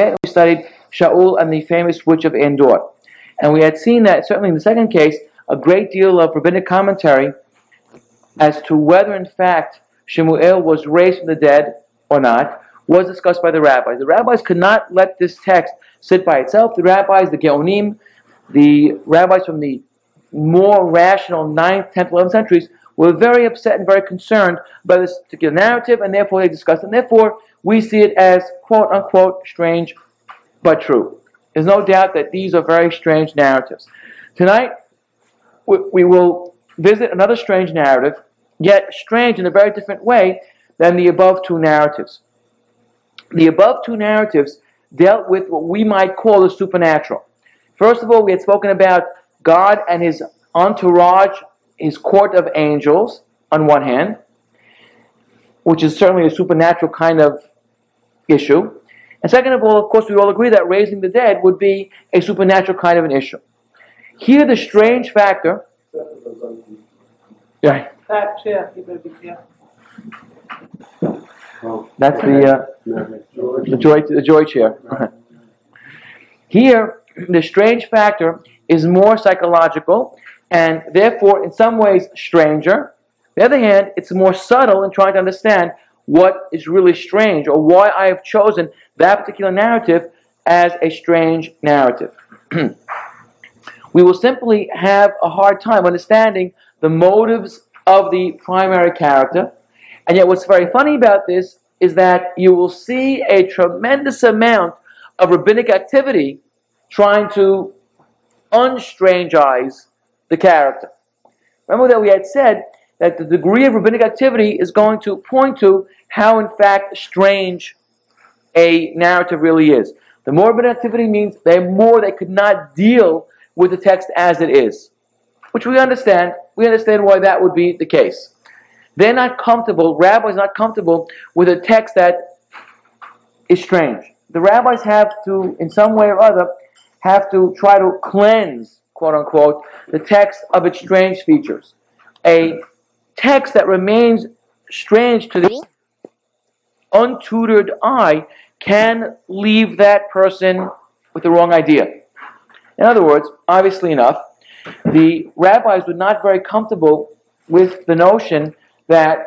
Bet. We studied Shaul and the famous witch of Endor. And we had seen that, certainly in the second case, a great deal of rabbinic commentary as to whether, in fact, Shemuel was raised from the dead or not was discussed by the rabbis. The rabbis could not let this text sit by itself. The rabbis, the Geonim, the rabbis from the more rational 9th, 10th, 11th centuries were very upset and very concerned by this particular narrative, and therefore they discussed it. And therefore, we see it as quote unquote strange but true. There's no doubt that these are very strange narratives. Tonight, we will visit another strange narrative, yet strange in a very different way than the above two narratives. The above two narratives dealt with what we might call the supernatural. First of all, we had spoken about God and his entourage, his court of angels, on one hand, which is certainly a supernatural kind of issue. And second of all, of course, we all agree that raising the dead would be a supernatural kind of an issue. Here, the strange factor. Yeah. That chair, you better be here. That's the uh, the joy the joy chair. Here, the strange factor is more psychological and therefore, in some ways, stranger. On the other hand, it's more subtle in trying to understand what is really strange or why I have chosen that particular narrative as a strange narrative. we will simply have a hard time understanding the motives of the primary character. And yet, what's very funny about this is that you will see a tremendous amount of rabbinic activity trying to unstrangize the character. Remember that we had said that the degree of rabbinic activity is going to point to how, in fact, strange a narrative really is. The more rabbinic activity means the more they could not deal with the text as it is, which we understand. We understand why that would be the case. They're not comfortable, rabbis not comfortable with a text that is strange. The rabbis have to, in some way or other, have to try to cleanse, quote unquote, the text of its strange features. A text that remains strange to the untutored eye can leave that person with the wrong idea. In other words, obviously enough, the rabbis were not very comfortable with the notion that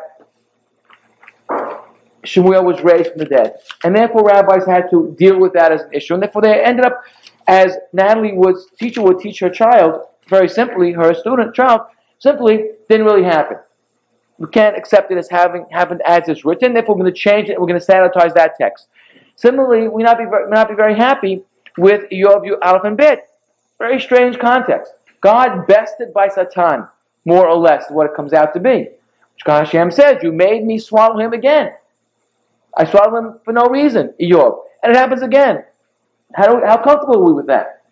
Shemuel was raised from the dead. And therefore, rabbis had to deal with that as an issue. And therefore, they ended up, as Natalie would, teacher would teach her child, very simply, her student child, simply didn't really happen. We can't accept it as having happened as it's written. Therefore, we're going to change it. We're going to sanitize that text. Similarly, we not be very, not be very happy with your view Aleph and Bet. Very strange context. God bested by Satan, more or less, what it comes out to be. Which Hashem says, "You made me swallow him again. I swallow him for no reason, Eyob, and it happens again. How, we, how comfortable are we with that?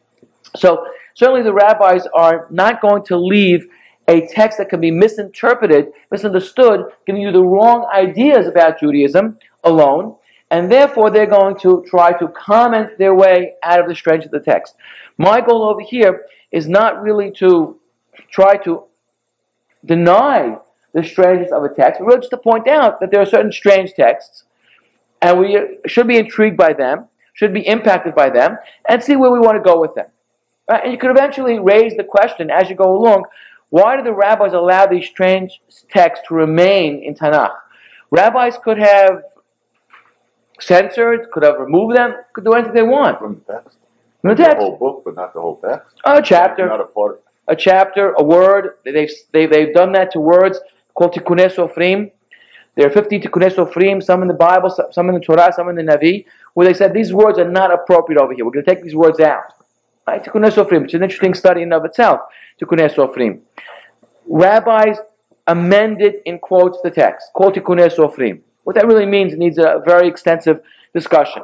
So certainly the rabbis are not going to leave a text that can be misinterpreted, misunderstood, giving you the wrong ideas about Judaism alone, and therefore they're going to try to comment their way out of the strange of the text. My goal over here is not really to try to deny the strangeness of a text, but really just to point out that there are certain strange texts, and we should be intrigued by them, should be impacted by them, and see where we want to go with them. Right? And you could eventually raise the question as you go along why do the rabbis allow these strange texts to remain in Tanakh? Rabbis could have censored, could have removed them, could do anything they want. From the text. From the text. The whole book, but not the whole text. A chapter. Not a part. A chapter, a word. They've, they've, they've done that to words called Tikkunei Sofrim. There are 50 Tikkunei Sofrim, some in the Bible, some in the Torah, some in the Navi, where they said these words are not appropriate over here. We're going to take these words out. Right? Tikkunei Sofrim, which is an interesting study in of itself. Tikkunei Sofrim. Rabbis amended in quotes the text, called Tikkunei Sofrim. What that really means needs a very extensive discussion.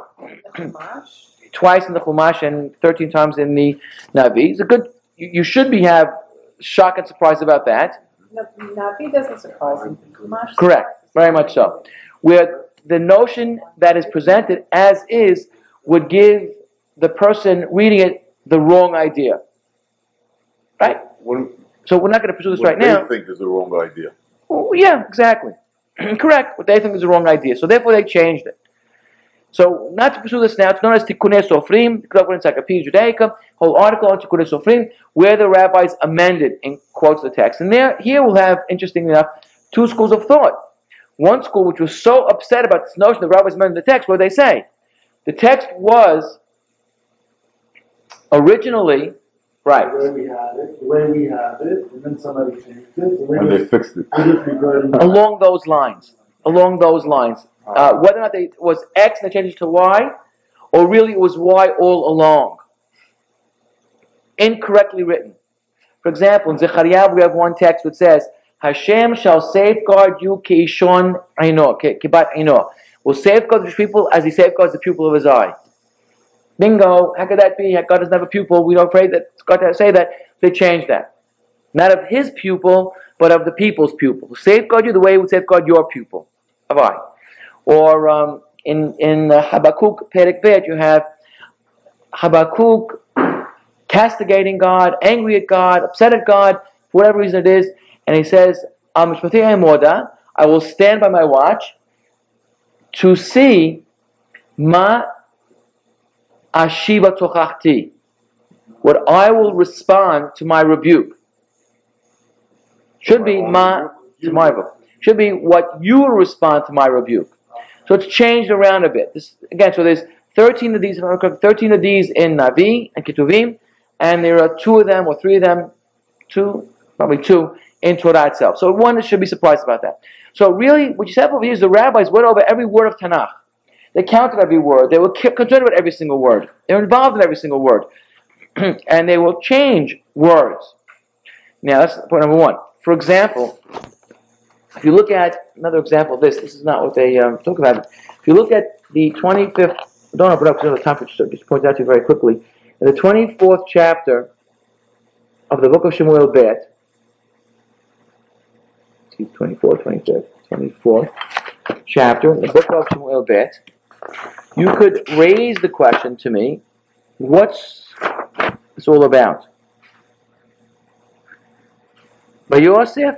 Twice in the Chumash and 13 times in the Navi. It's a good, you, you should be have shock and surprise about that. Navi doesn't surprise me. Chumash Correct, very much so. Where the notion that is presented as is would give the person reading it the wrong idea. Right? What, So we're not going to pursue this right now. what they think is the wrong idea. Well, yeah, exactly. Correct. What they think is the wrong idea. So therefore they changed it. So, not to pursue this now, it's known as Tikkunei Sofrim, the Encyclopedia Judaica, whole article on Tikkunei Sofrim, where the rabbis amended in quotes the text. And there, here we'll have, interestingly enough, two schools of thought. One school which was so upset about this notion the rabbis amended the text, what they say? The text was originally, right, The way we had it, the way we have it, and then somebody changed it, and And they fixed it. we just regarding. along those lines. Along those lines. Uh, whether or not they, it was X and they changed it to Y, or really it was Y all along. Incorrectly written. For example, in Zechariah we have one text which says, Hashem shall safeguard you keishon aino, ke- kibat aino. Will safeguard the people as he safeguards the pupil of his eye. Bingo, how could that be? God doesn't have a pupil. We don't pray that God to say that. They changed that. Not of his pupil, but of the people's pupil. Safeguard you the way he would safeguard your pupil of eye. Or um, in in uh, Habakkuk Perek Bet, you have Habakkuk castigating God, angry at God, upset at God, for whatever reason it is, and he says, "Am Mishpatei I will stand by my watch to see ma ashiva tochachti, what I will respond to my rebuke. Should be ma to my rebuke. Should be what you will respond to my rebuke. So it's changed around a bit. This again. So there's 13 of these. if I'm correct, 13 of these in Navi and Ketuvim, and there are two of them or three of them, two probably two in Torah itself. So one should be surprised about that. So really, what you said over here is the rabbis went over every word of Tanakh. They counted every word. They were concerned with every single word. They were involved in every single word, and they will change words. Now that's point number one. For example, if you look at another example of this, this is not what they um, talk about. If you look at the 25th, I don't open up of the time, so just point out to you very quickly. In the 24th chapter of the book of Shemuel Bet, excuse 24, 25th, 24th chapter, the book of Shemuel Bet, you could raise the question to me, what's this all about? By Yosef,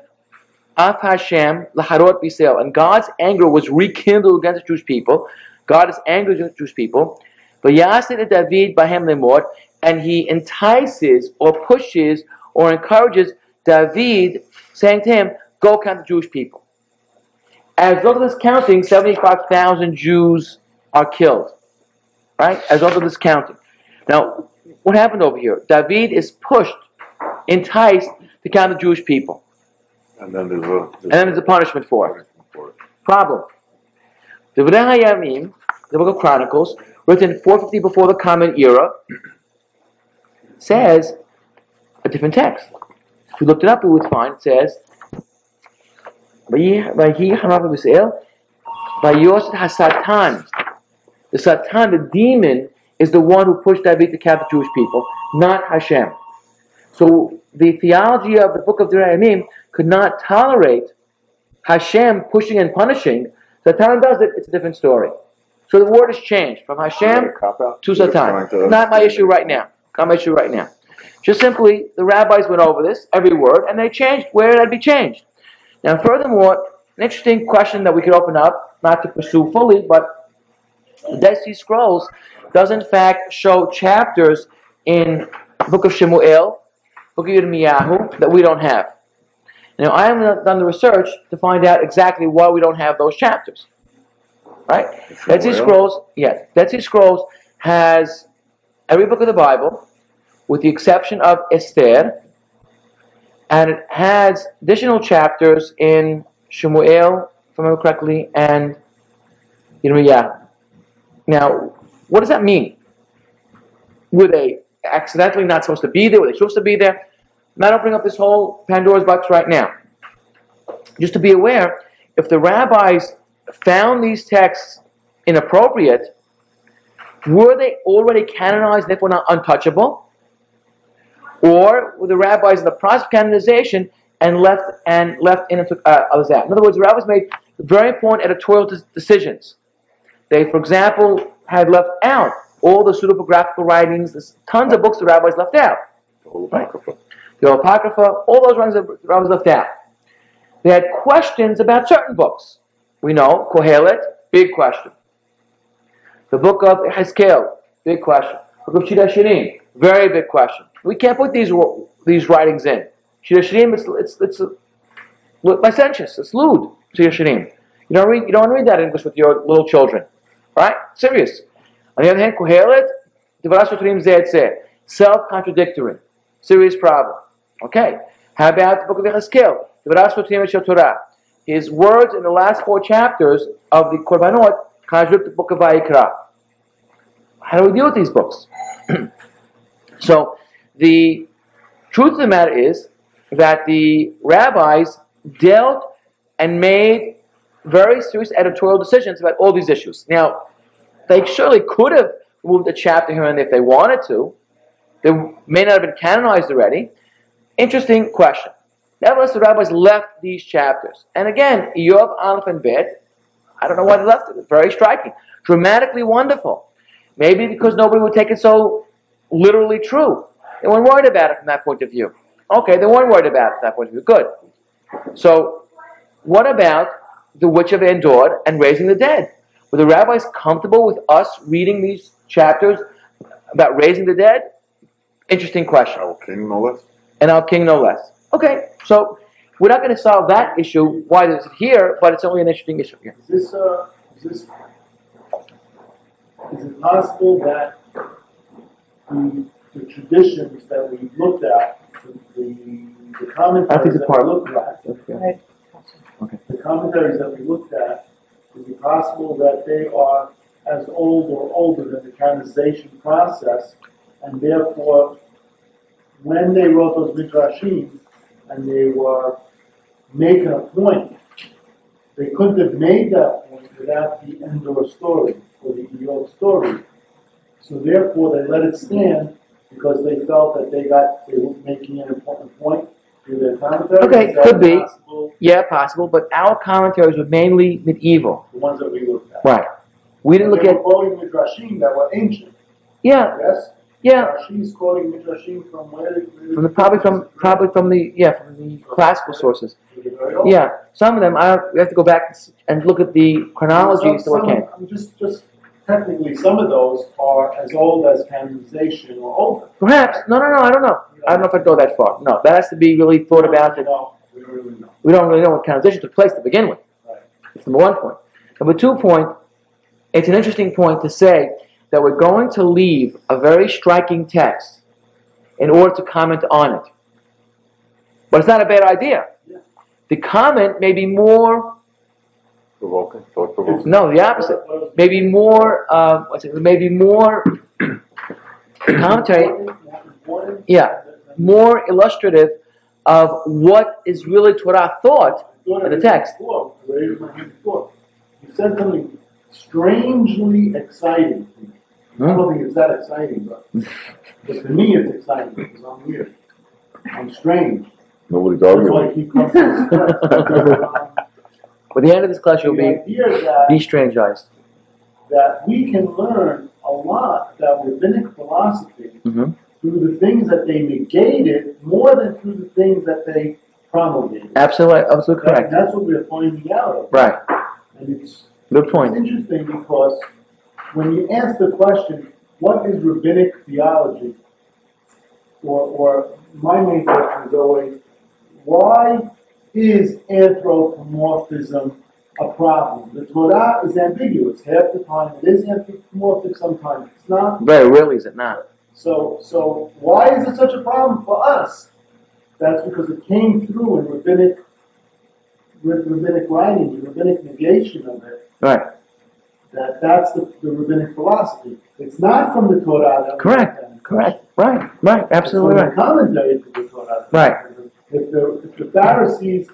Af Hashem laharot bisel, and God's anger was rekindled against the Jewish people. God is angry against the Jewish people. But Yasid David bahem lemor, and he entices or pushes or encourages David, saying to him, "Go count the Jewish people." As a result of this counting, seventy-five thousand Jews are killed. Right? As of this counting. Now, what happened over here? David is pushed, enticed to count the Jewish people. And then there's a. And then there's a punishment for it. for it. Problem. The Hayamim, the book of Chronicles, written 450 before the Common Era, says a different text. If we looked it up, we would find it says, "Vayi harav vayoset hasatan." The Satan, the demon, is the one who pushed David to capture the Jewish people, not Hashem. So the theology of the book of Deuteronomy could not tolerate Hashem pushing and punishing. Satan does it, it's a different story. So the word has changed from Hashem to Satan. Not my issue right now. Not my issue right now. Just simply, the rabbis went over this, every word, and they changed where it had to be changed. Now, furthermore, an interesting question that we could open up, not to pursue fully, but the Dead Sea Scrolls does in fact show chapters in book of Shemuel, book of Yirmiyahu, that we don't have. Now, I haven't done the research to find out exactly why we don't have those chapters. Right? Dead Sea Scrolls, yes. Dead Sea Scrolls has every book of the Bible, with the exception of Esther, and it has additional chapters in Shemuel, if I remember correctly, and Yirmiyahu. Now, what does that mean? Were they accidentally not supposed to be there? Were they supposed to be there? I'm not opening up this whole Pandora's box right now. Just to be aware, if the rabbis found these texts inappropriate, were they already canonized therefore not untouchable? Or were the rabbis in the process of canonization and left and left in and took uh, others out? In other words, the rabbis made very important editorial decisions. They, for example, had left out all the pseudepigraphical writings, there's tons of books the rabbis left out. The Apocrypha. The Apocrypha, all those writings the rabbis left out. They had questions about certain books. We know, Kohelet, big question. The book of Hezkel, big question. The Book of Shira Shirim, very big question. We can't put these these writings in. Shira Shirim, it's it's it's licentious. It's lewd. Shira Shirim. You don't read you don't read that in English with your little children, right? Serious. On the other hand, Kohelet, Devaras Sotrim Zeh Zeh, self-contradictory, serious problem. Okay. How about the book of Hezkel, Devaras Sotrim Shel Torah? His words in the last four chapters of the Korbanot contradict the book of Vayikra. How do we deal with these books? so, the truth of the matter is that the rabbis dealt and made very serious editorial decisions about all these issues. Now, they surely could have moved a chapter here and there if they wanted to. They may not have been canonized already. Interesting question. Nevertheless, the rabbis left these chapters. And again, Yov, Aleph, and Bet, I don't know why they left it. It's very striking. Dramatically wonderful. Maybe because nobody would take it so literally true. They weren't worried about it from that point of view. Okay, they weren't worried about it from that point of view. Good. So, what about the witch of Endor and raising the dead? Were the rabbis comfortable with us reading these chapters about raising the dead? Interesting question. Our king, no less. And our king no less. Okay, so we're not going to solve that issue. Why is it here? But it's only an interesting issue. Yeah. Is this, uh, is this, is it possible that the, the traditions that we looked at, the, the I commentaries think that part we of looked at, Right. the commentaries that we looked at, is it possible that they are as old or older than the canonization process, and therefore, when they wrote those midrashim, and they were making a point, they couldn't have made that point without the Endor story, or the Eod story. So therefore, they let it stand, because they felt that they got, they were making an important point commentary. Okay, could be. possible? yeah, possible, but our commentaries were mainly medieval. The ones that we looked at. Right. We didn't look They at, quoting midrashim that were ancient, yeah, yes? yeah, Rashi's quoting midrashim from where? from the, probably from, probably from the, yeah, from the classical sources. Yeah, some of them, I, we have to go back and look at the chronology as to what some- came. I'm just, just technically, some of those are as old as canonization or older. Perhaps, no, no, no, I don't know. I don't know if I'd go that far. No, that has to be really thought about. and No, we don't really know. We don't really know what canonization took place to begin with. Right. That's number one point. Number two point, it's an interesting point to say that we're going to leave a very striking text in order to comment on it. But it's not a bad idea. Yeah. The comment may be more, Provoking, thought provoking. no, the opposite. Maybe more, uh, what's it, maybe more, commentary, Yeah. more illustrative of what is really Torah thought Thought in the text. before, I raised my hand before. You said something strangely exciting. to me. I don't think it's that exciting, but, but to me it's exciting because I'm weird. I'm strange. Nobody's That's why I arguing. keep coming to this class. By the end of this class, you'll be de-strangized. that we can learn a lot about rabbinic philosophy Mhm. through the things that they negated more than through the things that they promulgated. Absolutely, absolutely That- correct. That's what we're finding out of. Right. And it's, Good it's interesting because when you ask the question, what is rabbinic theology? Or, or my main question is always, why is anthropomorphism a problem? The Torah is ambiguous. Half the time it is anthropomorphic, sometimes it's not. Very rarely is it not. So, so why is it such a problem for us? That's because it came through in rabbinic, ra- rabbinic the rabbinic negation of it. Right. That that's the, the rabbinic philosophy. It's not from the Torah. Correct. Correct. Right. Right. Absolutely from right. the commentary to the Torah. Right. If the, if the Pharisees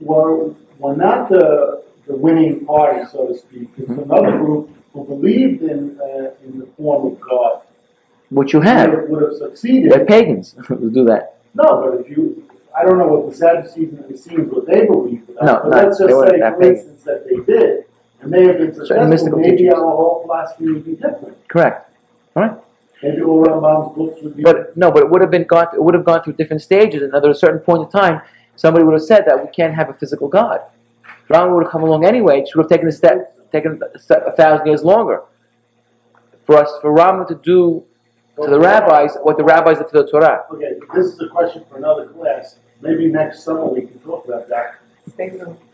were, were not the, the winning party, so to speak, it's Mm-hmm. another group who believed in, uh, in the form of God. Which you have. Would have, would have succeeded. Have pagans who do that. No, but if you, I don't know what the Sadducees and the Essenes, what they believed about. No, but no, let's just say, that for instance, that they did, and they have been successful, maybe teachings. our whole philosophy would be different. Correct. Maybe all Rambam's books would be. But no, but it would have been gone. It would have gone through different stages, and at a certain point in time, somebody would have said that we can't have a physical God. Rama would have come along anyway. It would have taken a step, taken a, step, a thousand years longer. for us, for Rama to do to the rabbis what the rabbis did to the Torah. Okay, this is a question for another class. Maybe next summer we can talk about that.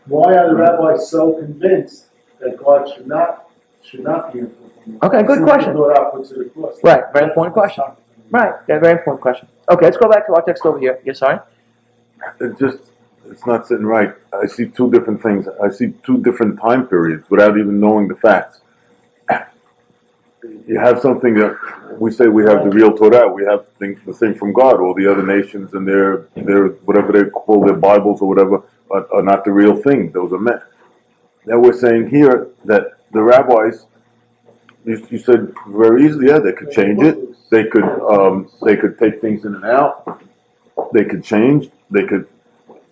Why are the rabbis so convinced that God should not, should not be influenced? Okay, good question. Brought up, puts it across. Right, very important question. Right, yeah, very important question. Okay, let's go back to our text over here. Yes, sorry? It just, it's not sitting right. I see two different things. I see two different time periods without even knowing the facts. You have something that, we say we have the real Torah, we have things, the thing from God. All the other nations and their, their, whatever they call their Bibles or whatever, are, are not the real thing. Those are men. Now we're saying here that the rabbis, you, you said very easily, yeah, they could change it. They could, um, they could take things in and out. They could change. They could,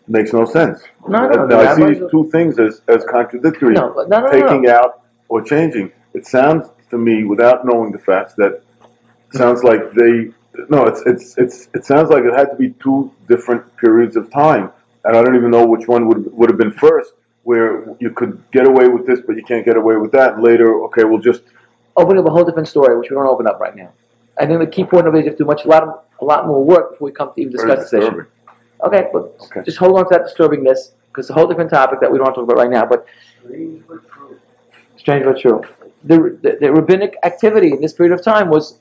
makes no sense. No, no, Now, I see these two things as, as contradictory. No, no, no, no, no. Taking out or changing. It sounds to me, without knowing the facts, that it sounds like they, no, it's, it's, it's, it sounds like it had to be two different periods of time. And I don't even know which one would, would have been first, where you could get away with this, but you can't get away with that. And later, okay, we'll just, open up a whole different story, which we don't open up right now. I think the key point of it is you have to do much, a lot, of, a lot more work before we come to even discuss this issue. Okay, but Okay. just hold on to that disturbingness, because it's a whole different topic that we don't want to talk about right now, but Strange but true. strange but true. The, the, the rabbinic activity in this period of time was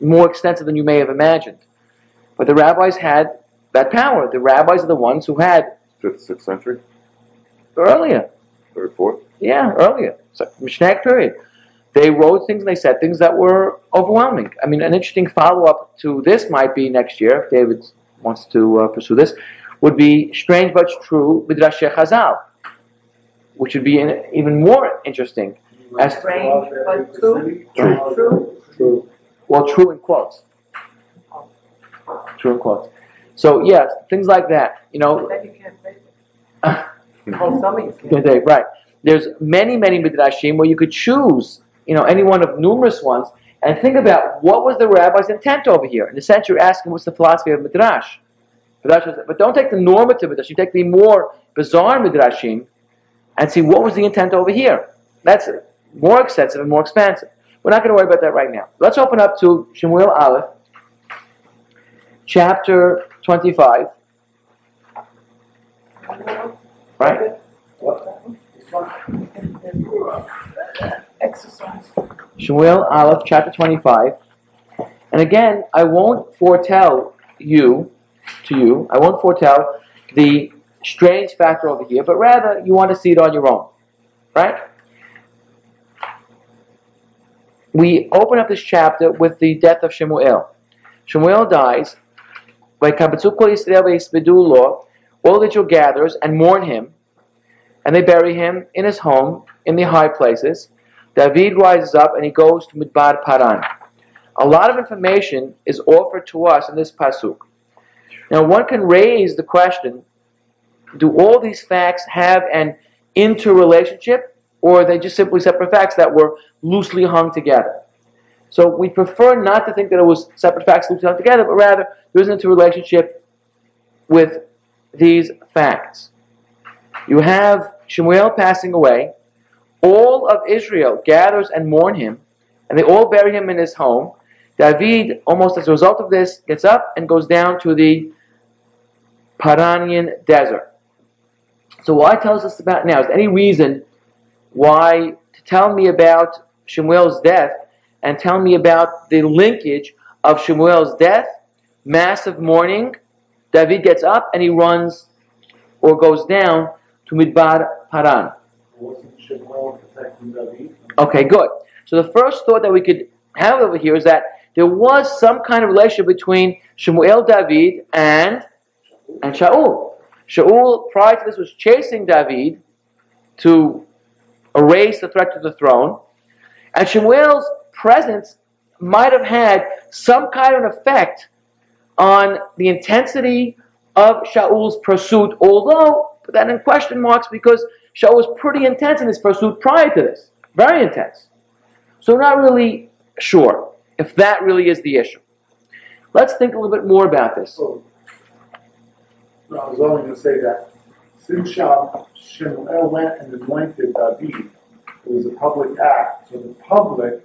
more extensive than you may have imagined. But the rabbis had that power. The rabbis are the ones who had Fifth, sixth century, earlier. third, fourth. Yeah, earlier. So, Mishnah period. They wrote things and they said things that were overwhelming. I mean, an interesting follow up to this might be next year, if David wants to uh, pursue this, would be strange but true Midrash Chazal, which would be in, even more interesting. As Strange but true. True. True. Well, true in quotes. True in quotes. So, yes, things like that. You know, Then you can't make it. Some of you Good can't. day, right. There's many, many midrashim where you could choose, you know, any one of numerous ones, and think about what was the rabbi's intent over here. In a sense, you're asking what's the philosophy of midrash. But don't take the normative midrash. You take the more bizarre midrashim, and see what was the intent over here. That's more extensive and more expansive. We're not going to worry about that right now. Let's open up to Shemuel Aleph, chapter 25. Right? Exercise. Aleph, chapter 25. And again, I won't foretell you, to you, I won't foretell the strange factor over here, but rather you want to see it on your own. Right? We open up this chapter with the death of Shemuel. Shemuel dies. All Israel gathers and mourn him, and they bury him in his home in the high places. David rises up and he goes to Midbar Paran. A lot of information is offered to us in this pasuk. Now, one can raise the question: Do all these facts have an interrelationship, or are they just simply separate facts that were loosely hung together? So we prefer not to think that it was separate facts loosely hung together, but rather there is an interrelationship with these facts. You have Shemuel passing away all of Israel gathers and mourn him, and they all bury him in his home. David, almost as a result of this, gets up and goes down to the Paranian desert. So why tell us about now? Is there any reason why to tell me about Shemuel's death and tell me about the linkage of Shemuel's death, massive mourning, David gets up and he runs or goes down to Midbar Paran. Okay, good. So the first thought that we could have over here is that there was some kind of relationship between Shemuel David and and Shaul. Shaul, prior to this, was chasing David to erase the threat to the throne, and Shemuel's presence might have had some kind of effect on the intensity of Shaul's pursuit, although put that in question marks because Shaul was pretty intense in his pursuit prior to this. Very intense. So not really sure if that really is the issue. Let's think a little bit more about this. No, I was only going to say that since Shemuel went and anointed David, it was a public act, so the public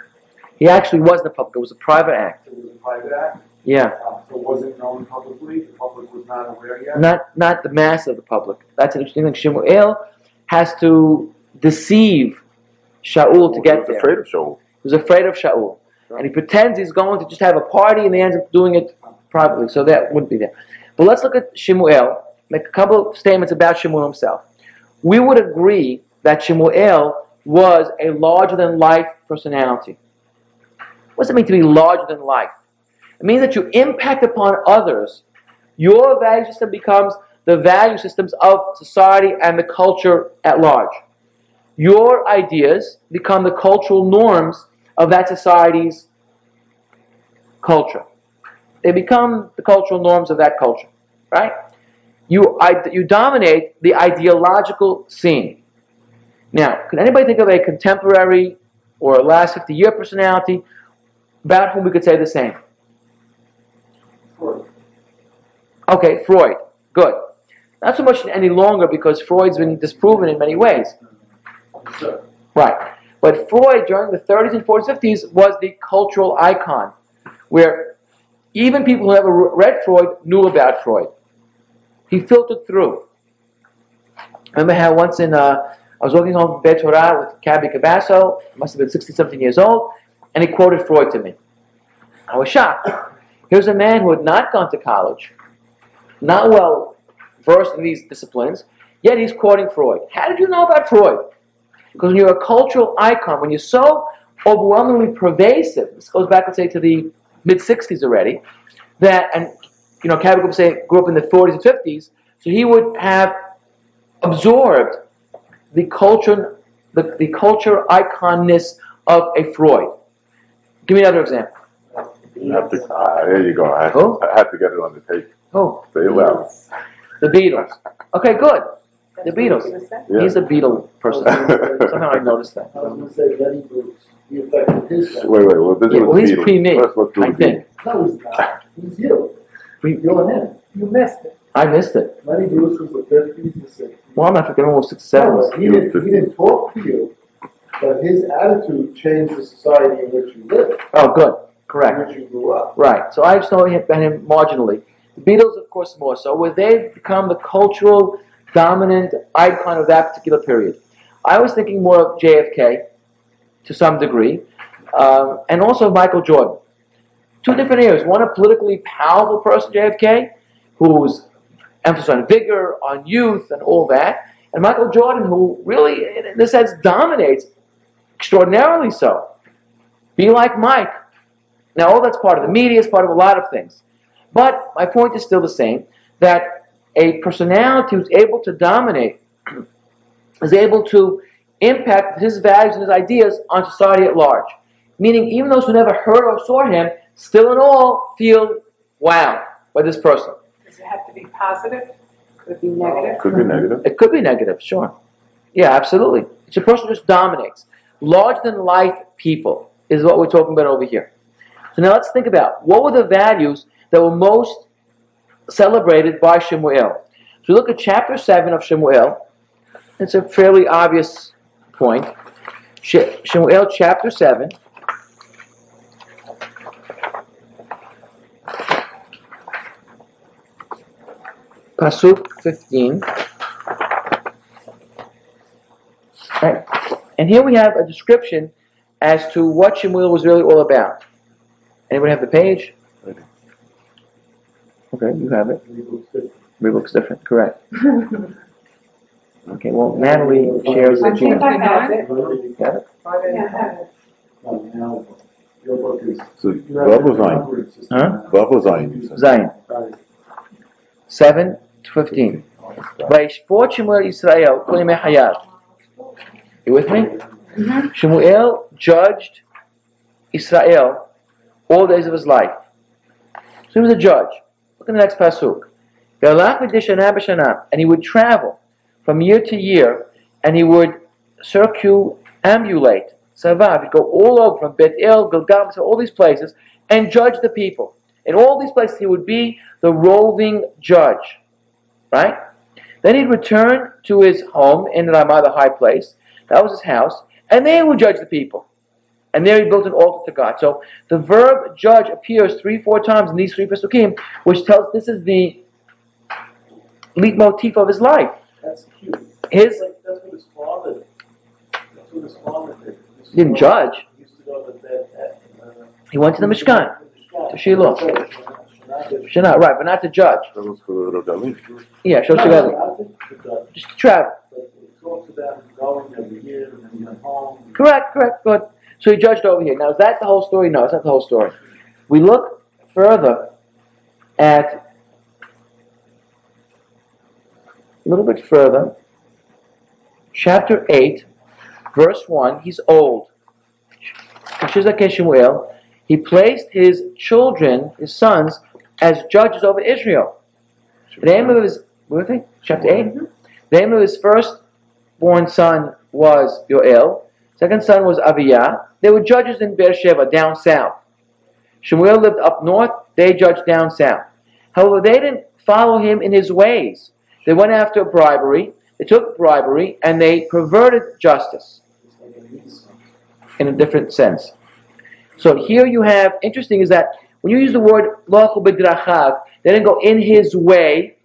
He actually was the public. It was a private act. It was a private act, Yeah. um, so it wasn't known publicly, the public was not aware yet. Not not the mass of the public. That's an interesting thing. Shemuel has to deceive Shaul to He get was there. afraid of Shaul. He was afraid of Shaul. And he pretends he's going to just have a party and he ends up doing it privately. So that wouldn't be there. But let's look at Shemuel, make a couple of statements about Shemuel himself. We would agree that Shemuel was a larger than life personality. What does it mean to be larger than life? It means that you impact upon others. Your value system becomes the value systems of society and the culture at large. Your ideas become the cultural norms of that society's culture. They become the cultural norms of that culture, right? You, you dominate the ideological scene. Now, can anybody think of a contemporary or last 50 year personality about whom we could say the same? Okay, Freud. Good. Not so much any longer because Freud's been disproven in many ways. Right. But Freud, during the 30s and 40s, 50s, was the cultural icon, where even people who never read Freud knew about Freud. He filtered through. Remember how once in, uh, I was walking home from Torah with Cabby Cabasso, must have been 60 something years old, and he quoted Freud to me. I was shocked. Here's a man who had not gone to college, not well versed in these disciplines, yet he's quoting Freud. How did you know about Freud? Because when you're a cultural icon, when you're so overwhelmingly pervasive, this goes back, let's say, to the mid 60s already, that, and, you know, Cabot would say, grew up in the 40s and 50s, so he would have absorbed the culture, the, the culture iconness of a Freud. Give me another example. I have to, ah, there you go. I, Oh. I have to get it on the tape. Oh, Say it loud. the Beatles. Okay, good. The Beatles. Yeah. He's a Beatle person. Somehow I noticed that. I was gonna say Lenny Bruce, he affected his. Wait, wait, well, this Yeah, is well, he's Beatles. pre me, Let's, let's do I think. No, he's not, he's you, Pre- you're him. You missed it. I missed it. Lenny Bruce was the fifties, the sixties. Well, I'm not forgetting almost six, seven. No, he didn't, he didn't talk to you, but his attitude changed the society in which you lived, Oh, good. Correct. in Correct. which you grew up. Right. So I just know him, him marginally. The Beatles, of course, more so, where they've become the cultural dominant icon of that particular period. I was thinking more of JFK to some degree, um, and also Michael Jordan. Two different eras. One, a politically powerful person, JFK, who's emphasis on vigor, on youth, and all that. And Michael Jordan, who really, in a sense, dominates extraordinarily so. Be like Mike. Now, all that's part of the media, is part of a lot of things. But my point is still the same that a personality who's able to dominate is able to impact his values and his ideas on society at large. Meaning, even those who never heard or saw him, still in all feel wow by this person. Does it have to be positive? Could it be negative? Could be negative. It could be negative, sure. Yeah, absolutely. It's a person who just dominates. Larger than life people is what we're talking about over here. So now let's think about what were the values that were most celebrated by Shemuel. So look at chapter 7 of Shemuel. It's a fairly obvious point. She- Shemuel chapter 7. Pasuk 15. Right. And here we have a description as to what Shemuel was really all about. Anyone have the page? Okay, you have it. It looks different, correct. Okay, well, Natalie shares I the think gene. I have it. Got it? Why did I have it? Oh, now, Your book is. So, you have Vav the or Zayin? numbering system. Huh? Vav or Zayin, you said. Zion, Right. 7 to 15. וישפוט שמואל ישראל כל ימי חייו. You with me? Shemuel judged Israel all days of his life. So he was a judge. Look at the next pasuk. And he would travel from year to year, and he would circumambulate, savav, he'd go all over from Bet El, Gilgal, to all these places, and judge the people. In all these places, he would be the roving judge, right? Then he'd return to his home in Ramah, the high place. That was his house, and they would judge the people. And there he built an altar to God. So the verb judge appears three, four times in these three Pesukim, which tells this is the leitmotif of his life. That's cute. His, Like, That's what his father did. That's what his father did. His Didn't father judge. Used to go to bed at, uh, he went to the Mishkan. To Shiloh. Shiloh. Should not, right, but not to judge. That was for the Regalim. Yeah, show No, together. not to- to judge, Just to travel. but it talks about going every year and then he went home. Correct, correct, good. So he judged over here. Now, is that the whole story? No, it's not the whole story. We look further at a little bit further. Chapter 8, verse 1. He's old. He placed his children, his sons, as judges over Israel. The name of his, what do you think? Chapter 8? Mm-hmm. The name of his firstborn son was Yoel. Second son was Aviyah. They were judges in Beersheba, down south. Shemuel lived up north. They judged down south. However, they didn't follow him in his ways. They went after bribery. They took bribery and they perverted justice in a different sense. So here you have, interesting is that when you use the word lochu bedrachav, they didn't go in his way.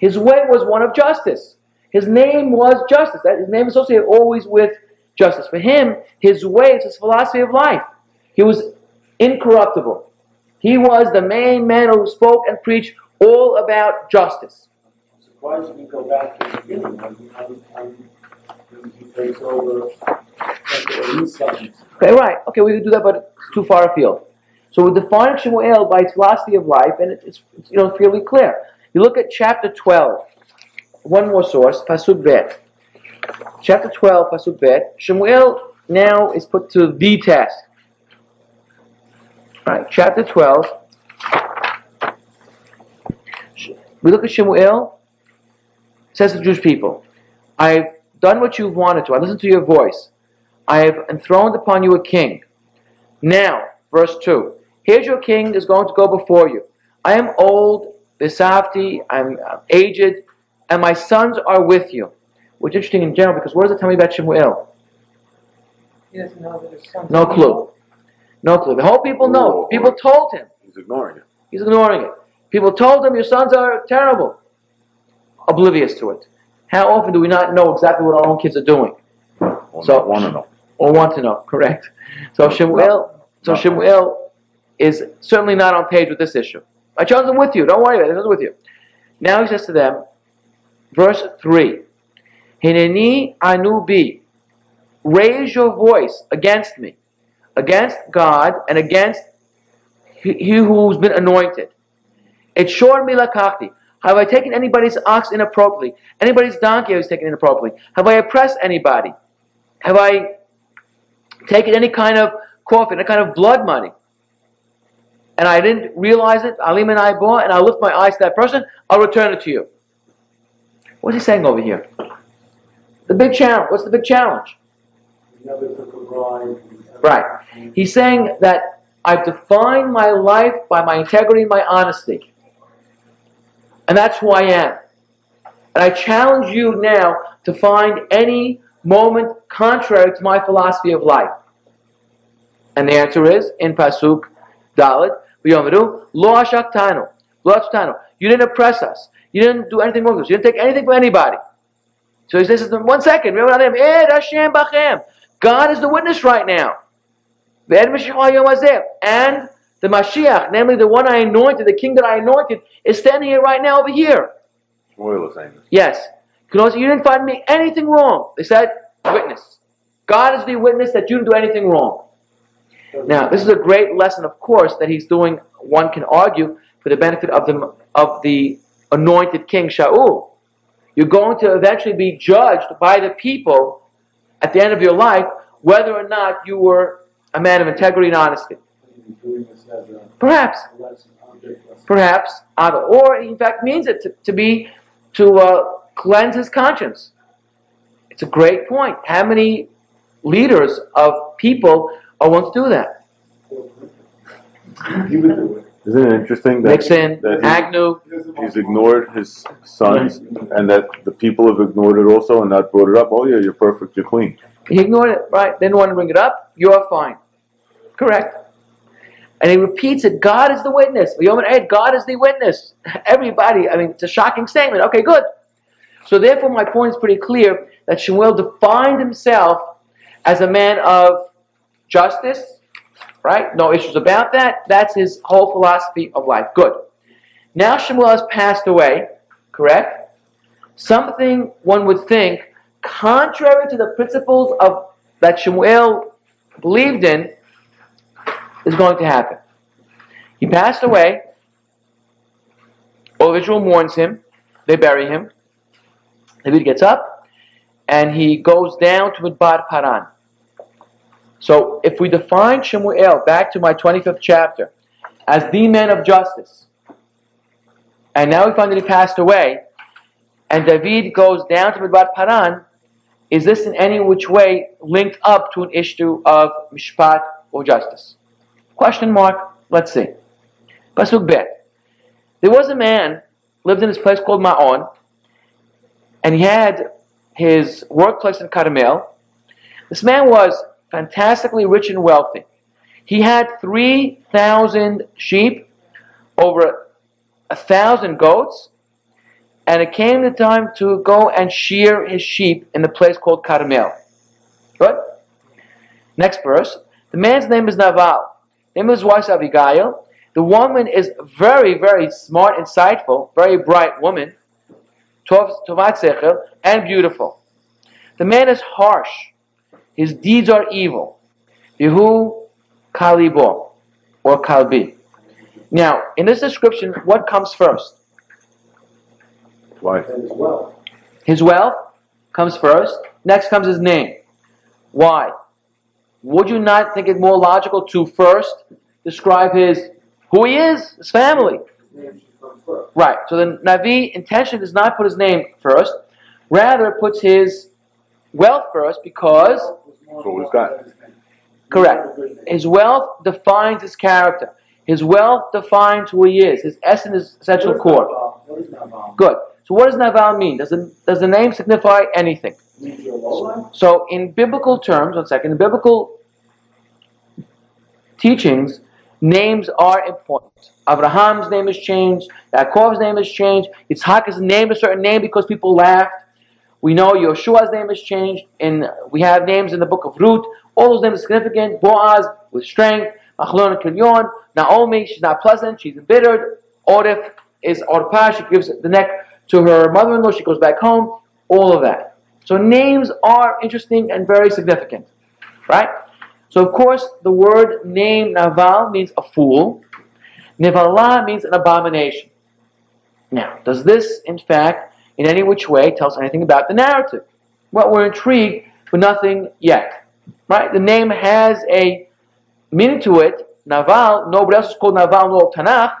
His way was one of justice. His name was justice. His name associated always with justice. For him, his way is his philosophy of life. He was incorruptible. He was the main man who spoke and preached all about justice. I'm surprised you didn't go back to the beginning when he, when, when he takes over like the niece sons. Okay, right. Okay, we could do that, but it's too far afield. So we're defining Shemuel by his philosophy of life, and it's, it's you know fairly clear. You look at chapter 12. One more source, Pasuk Bet. Chapter 12, Pasuk Bet. Shemuel now is put to the test. Right, chapter 12. We look at Shemuel, says to the Jewish people, I've done what you've wanted to. I listened to your voice. I have enthroned upon you a king. Now, verse 2. Here's your king is going to go before you. I am old, besafti, I'm uh, aged, and my sons are with you. Which is interesting in general because what does it tell me about Shemuel? He doesn't know that his son's. No clue. No clue. The whole people know. People told him. He's ignoring it. He's ignoring it. People told him, Your sons are terrible. Oblivious to it. How often do we not know exactly what our own kids are doing? Or So- not want to know. or want to know, correct? So Shemuel, so No. Shemuel is certainly not on page with this issue. I chose him with you. Don't worry about it. It's with you. Now he says to them, verse three, "Hineni anu bi, raise your voice against me, against God and against he who's been anointed. It's shor milakachti. Have I taken anybody's ox inappropriately? Anybody's donkey I was taken inappropriately? Have I oppressed anybody? Have I taken any kind of kofer, any kind of blood money? And I didn't realize it, Alim and I bought, and I lift my eyes to that person, I'll return it to you. What's he saying over here? The big challenge. What's the big challenge? He never took a bribe. Right. He's saying that I've defined my life by my integrity and my honesty. And that's who I am. And I challenge you now to find any moment contrary to my philosophy of life. And the answer is in Pasuk Dalet, V'yomeru, Lo ashaktanu, Lo. You didn't oppress us. You didn't do anything wrong with us. You didn't take anything from anybody. So he says, one second, remember Adam, Ed eh, Hashem Bachem. God is the witness right now. Ve'ed Mashiach Yom Hazeh. And the Mashiach, namely the one I anointed, the king that I anointed, is standing here right now over here. Shmuel is saying this. Yes. Because you didn't find me anything wrong. They said, witness. God is the witness that you didn't do anything wrong. Now, this is a great lesson, of course, that he's doing, one can argue, for the benefit of the, of the anointed king Shaul. You're going to eventually be judged by the people at the end of your life whether or not you were a man of integrity and honesty. Perhaps, perhaps, either, or in fact means it to, to be to uh, cleanse his conscience. It's a great point. How many leaders of people are willing to do that? He would do it. Isn't it interesting that, Nixon, that he- Agnew, he's ignored his sons and that the people have ignored it also and not brought it up? Oh yeah, you're perfect, you're clean. He ignored it, right? Didn't want to bring it up. You're fine. Correct. And he repeats it. God is the witness. God is the witness. Everybody, I mean, it's a shocking statement. Okay, good. So therefore, my point is pretty clear that Shemuel defined himself as a man of justice, right? No issues about that. That's his whole philosophy of life. Good. Now Shemuel has passed away, correct? Something one would think, contrary to the principles of that Shemuel believed in, is going to happen. He passed away. All Israel mourns him. They bury him. David gets up and he goes down to Midbar Paran. So if we define Shemuel, back to my 25th chapter, as the man of justice, and now we find that he passed away, and David goes down to Midbar Paran, is this in any which way linked up to an issue of mishpat or justice? Question mark. Let's see. Pasuk Bet. There was a man lived in this place called Ma'on, and he had his workplace in Carmel. This man was fantastically rich and wealthy. He had 3,000 sheep, over a thousand goats, and it came the time to go and shear his sheep in the place called Carmel. Good? Next verse. The man's name is Naval. Name of his wife is Abigail. The woman is very, very smart, insightful, very bright woman. Tovat Sechel, and beautiful. The man is harsh. His deeds are evil. Yehu Kalibo, or Kalbi. Now, in this description, what comes first? Life. As well. His wealth comes first. Next comes his name. Why? Would you not think it more logical to first describe his who he is, his family? Name should come first. Right. So the Navi intention does not put his name first, rather puts his wealth first because So he's got- correct. His wealth defines his character. His wealth defines who he is. His essence is essential core. Is? Good. So what does Naval mean? Does the, does the name signify anything? Means you're low. So in biblical terms, one second, in biblical teachings, names are important. Abraham's name is changed, Yaakov's name is changed, Yitzhak is named a certain name because people laughed. We know Yeshua's name is changed, and we have names in the book of Ruth. All those names are significant. Boaz with strength, Machlon and Kilyon, Naomi, she's not pleasant, she's embittered. Orif is Orpah, she gives the neck to her mother-in-law, she goes back home. All of that. So names are interesting and very significant, right? So of course, the word name Naval means a fool. Nivala means an abomination. Now, does this, in fact, in any which way tell us anything about the narrative? Well, we're intrigued, but nothing yet. Right? The name has a meaning to it. Naval, nobody else is called Naval of Tanakh.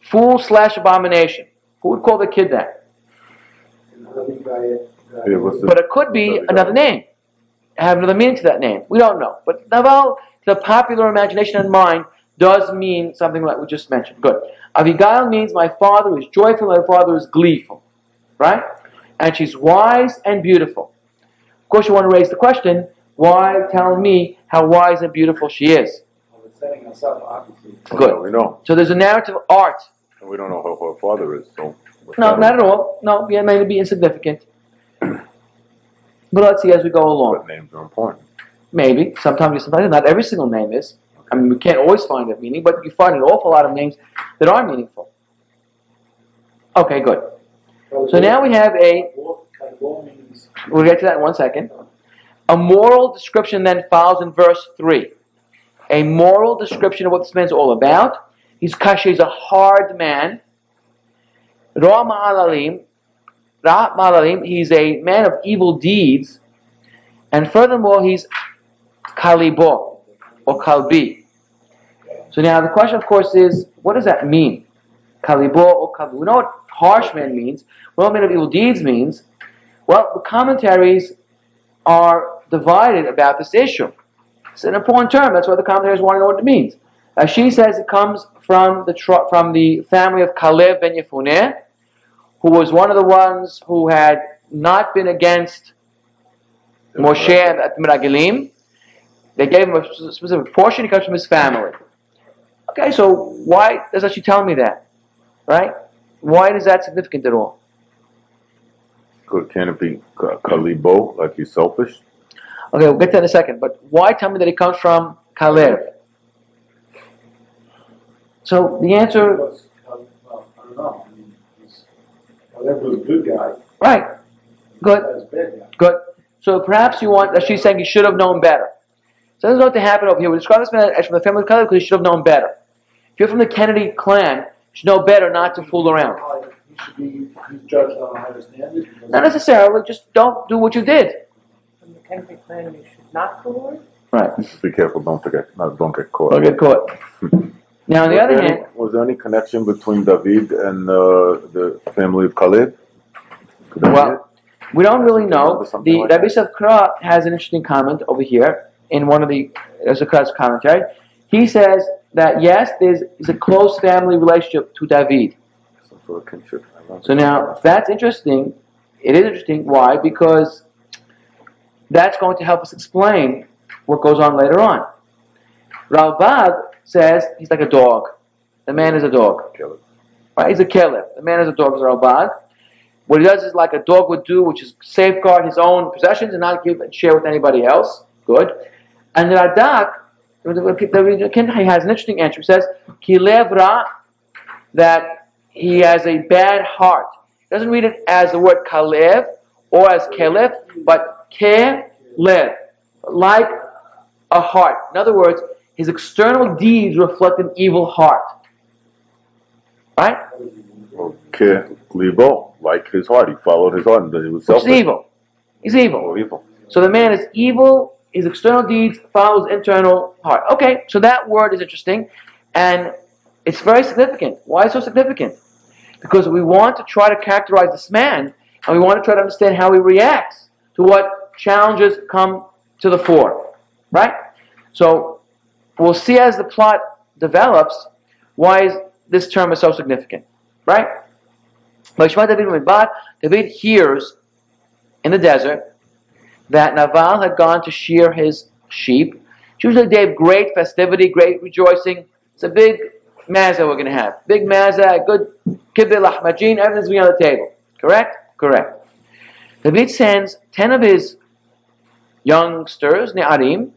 Fool slash abomination. Who would call the kid that? Yeah, But it could be another name. Have another meaning to that name. We don't know. But Naval, to the popular imagination and mind, does mean something like we just mentioned. Good. Abigail means my father is joyful, my father is gleeful. Right? And she's wise and beautiful. Of course, you want to raise the question why tell me how wise and beautiful she is? Well, it's setting us up, obviously. Good. Yeah, we know. So there's a narrative art. And we don't know who her father is, so. No, not at all. No, yeah, it may be insignificant. But let's see as we go along. But names are important. Maybe. Sometimes, sometimes not every single name is. I mean, we can't always find a meaning, but you find an awful lot of names that are meaningful. Okay, good. So now we have a, we'll get to that in one second. A moral description then follows in verse 3. A moral description of what this man's all about. He's Kasha, he's a hard man. Ra Ma'alalim, Ra Ma'alalim, he's a man of evil deeds. And furthermore, he's Kalibo, or Kalbi. So now the question, of course, is what does that mean? Kalibo or Kalbi? We know what harsh man means. We know what man of evil deeds means. Well, the commentaries are divided about this issue. It's an important term. That's why the commentators want to know what it means. Uh, she says it comes from the from the family of Caleb ben Yefuneh, who was one of the ones who had not been against Moshe at Meragilim. They gave him a specific portion. He comes from his family. Okay, so why does she tell me that? Right? Why is that significant at all? Could, can it be Ka- Kalibo, like he's selfish? Okay, we'll get to that in a second. But why tell me that it comes from Kalev? So the answer, Because, uh, well, I don't know, I mean, he's, was a good guy, right? Good, that's a bad guy. good. So perhaps you want that she's saying you should have known better. So this is what to happen over here. We describe this man as from the family of Kalev because he should have known better. If you're from the Kennedy clan, you should know better not to fool around. He should be, judged on a higher standard. Not necessarily, just don't do what you did. From the Kennedy clan, you should not forward? Right. Be careful, don't forget, not, don't get caught. Don't get caught. Now, on the Was other there any- hand, Was there any connection between David and, uh, the family of Khalid? Could that be Well, we don't really know. The like Rabbi that. Savkra has an interesting comment over here in one of the Zakr's commentary. He says that yes, there's, there's a close family relationship to David. Some sort of kinship, I don't know. So now, that's interesting, it is interesting. Why? Because that's going to help us explain what goes on later on. Ralbag says he's like a dog. The man is a dog. Right? He's a killer. The man is a dog, is Ralbag. What he does is like a dog would do, which is safeguard his own possessions and not give and share with anybody else. Good. And the Radak, the- the- the- he has an interesting answer. He says, Kilev Ra, that he has a bad heart. He doesn't read it as the word Kalev or as Kelev, but Kelev, like a heart. In other words, his external deeds reflect an evil heart. Right? Okay, Libo, like his heart, he followed his heart, and he was Which is evil. He's evil. Oh, evil. So the man is evil, his external deeds follow his internal heart. Okay, so that word is interesting, and it's very significant. Why so significant? Because we want to try to characterize this man, and we want to try to understand how he reacts to what challenges come to the fore. Right? So we'll see as the plot develops why is this term is so significant. Right? David hears in the desert that Naval had gone to shear his sheep. It's usually a day of great festivity, great rejoicing. It's a big mazza we're going to have. Big mazza, good kibbeh lahmajin, everything's going to be on the table. Correct? Correct. David sends 10 of his youngsters, Ne'arim.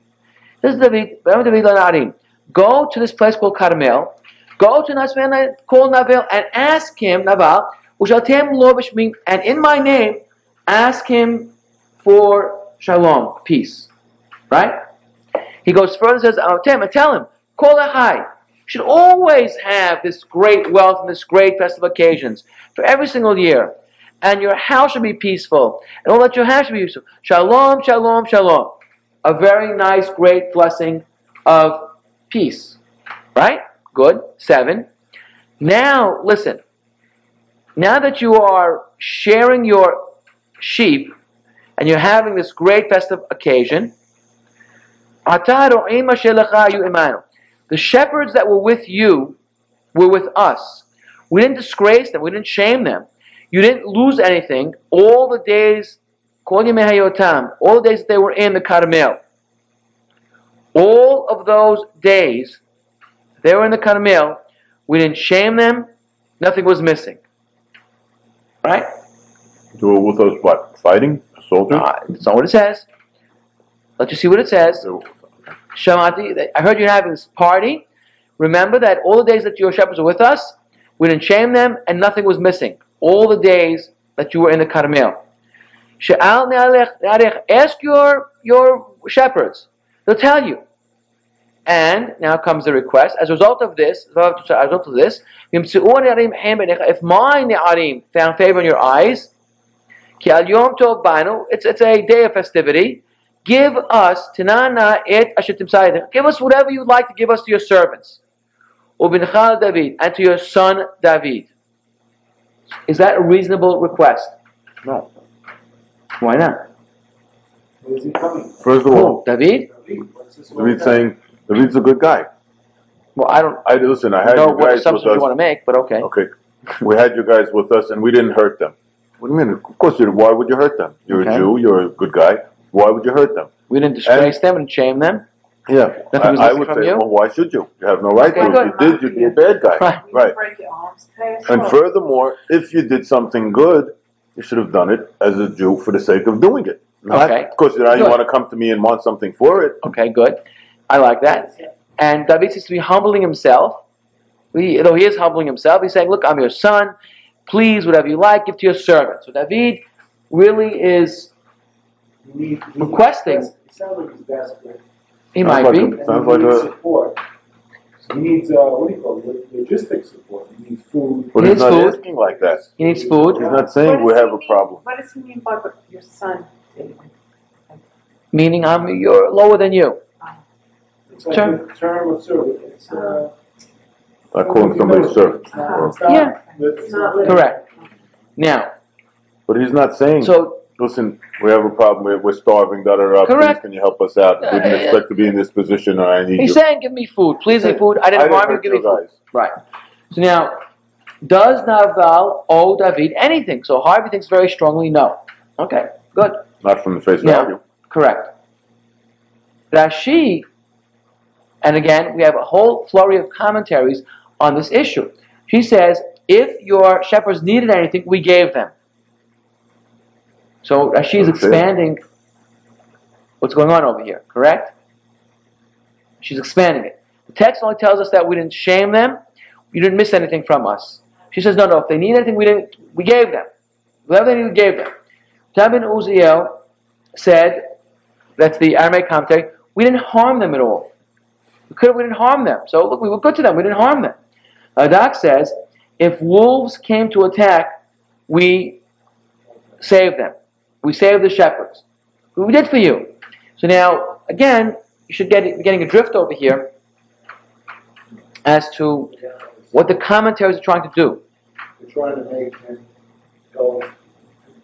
This is David, David Ne'arim. Go to this place called Carmel. Go to Nasman called Naval and ask him, Naval, and in my name, ask him for shalom, peace. Right? He goes further and says, Atem, and tell him, call a high. Should always have this great wealth and this great festive occasions for every single year. And your house should be peaceful. And all that you have should be peaceful. Shalom, shalom, shalom. A very nice, great blessing of peace. Right? Good. Seven. Now, listen. Now that you are sharing your sheep and you're having this great festive occasion, the shepherds that were with you were with us. We didn't disgrace them, we didn't shame them. You didn't lose anything all the days, all the days that they were in the Carmel. All of those days they were in the Carmel, we didn't shame them, nothing was missing. Right? They were with us, what, fighting, Uh, that's not what it says. Let you see what it says. Shamati, I heard you're having this party. Remember that all the days that your shepherds were with us, we didn't shame them, and nothing was missing. All the days that you were in the Carmel. She'al ne'alech- ne'alech, Ask your your shepherds; they'll tell you. And now comes the request. As a result of this, as a result of this, if my ne'arim found favor in your eyes, ki al yom tov banu, it's it's a day of festivity. Give us tinana et asher timsayidech. Give us whatever you'd like to give us to your servants. Ubinchal David and to your son David. Is that a reasonable request? No. Why not? Where's? First of all, Who? David? David, what's David's saying, David's a good guy. Well, I don't I, listen, I had know you what guys with assumptions you want to us. make, but okay. Okay, we had you guys with us and we didn't hurt them. What do you mean? Of course you did. Why would you hurt them? You're Okay. a Jew, you're a good guy. Why would you hurt them? We didn't disgrace them and shame them. Yeah. Nothing I, was I missing would from say, you? well, why should you? You have no right Okay, to. If you did, you'd be a bad guy. Right. Right. break your arms, pass And furthermore, if you did something good, you should have done it as a Jew for the sake of doing it. Not Okay. because now you want to come to me and want something for it. Okay, good. I like that. And David seems to be humbling himself. We, though he is humbling himself, he's saying, Look, I'm your son. Please, whatever you like, give to your servant. So David really is, He needs- he- Requesting. It sounds like he's desperate. he Sounds might like be. a- Sounds he like needs a- support. He needs, uh, what do you call it, logistics support, he needs food. But He he's needs not food. asking like that. He needs food, He's not saying we have he a problem. What does he mean by what your son did? meaning I'm you're lower than you. It's like Term. term of service, it's, uh. I call him somebody's servant. It's not- it's not- Yeah. It's Not Correct. Now, But he's not saying, so listen, we have a problem, we're, we're starving, da da da, please Correct. can you help us out? Yeah, Didn't expect to be in this position, or I need he's saying, "Give me food, please, give me food. I didn't you. hurt Give me you food." guys. Right. So now, does Naval owe David anything? So Harvey thinks very strongly no. Okay, good. Not from the face Yeah. value. Correct. Rashi, and again, we have a whole flurry of commentaries on this issue. She says, if your shepherds needed anything, we gave them. So Rashi is Okay. expanding what's going on over here, correct? She's expanding it. The text only tells us that we didn't shame them, you didn't miss anything from us. She says, no, no, if they need anything, we didn't, we gave them. Whatever they needed, we gave them. Tabin Uziel said, that's the Aramaic commentary, we didn't harm them at all. We could have, we didn't harm them. So look, we were good to them, we didn't harm them. Radak says, if wolves came to attack, we saved them. We saved the shepherds. We did for you. So now, again, you should get be getting a drift over here as to what the commentaries are trying to do. We're trying to make him go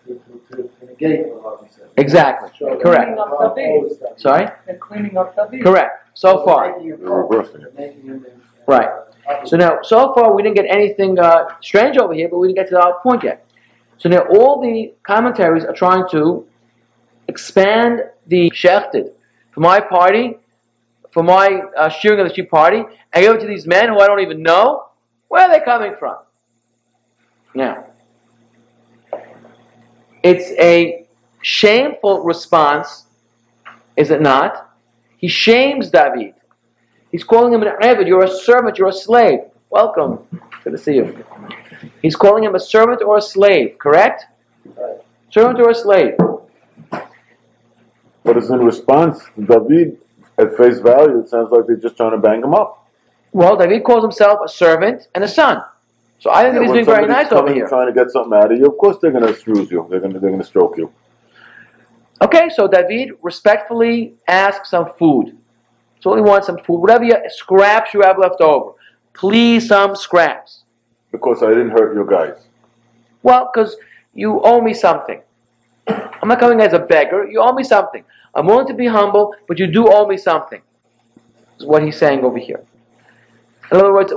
to, to, to, to negate what Harvey said. Exactly. Show Correct. how opposed that- Sorry? They're cleaning up the beach. Correct. So far. Making him- You're reversing it. Making him. Right. So now, so far, we didn't get anything uh, strange over here, but we didn't get to our point yet. So now, all the commentaries are trying to expand the shechted for my party, for my uh, shearing of the sheep party, and give it to these men who I don't even know. Where are they coming from? Now, it's a shameful response, is it not? He shames David. He's calling him an Abed. You're a servant. You're a slave. Welcome. Good to see you. He's calling him a servant or a slave, correct? Right. Servant or a slave. But it's in response, David, at face value, it sounds like they're just trying to bang him up. Well, David calls himself a servant and a son. So I think Yeah, he's doing very nice over here. Trying to get something out of you, of course they're going to screws you. They're going to they're going to stroke you. Okay, so David respectfully asks some food. So he wants some food. Whatever you, scraps you have left over. Please, some scraps. Because I didn't hurt your guys. Well, because you owe me something. I'm not coming as a beggar. You owe me something. I'm willing to be humble, but you do owe me something. Is what he's saying over here. In other words,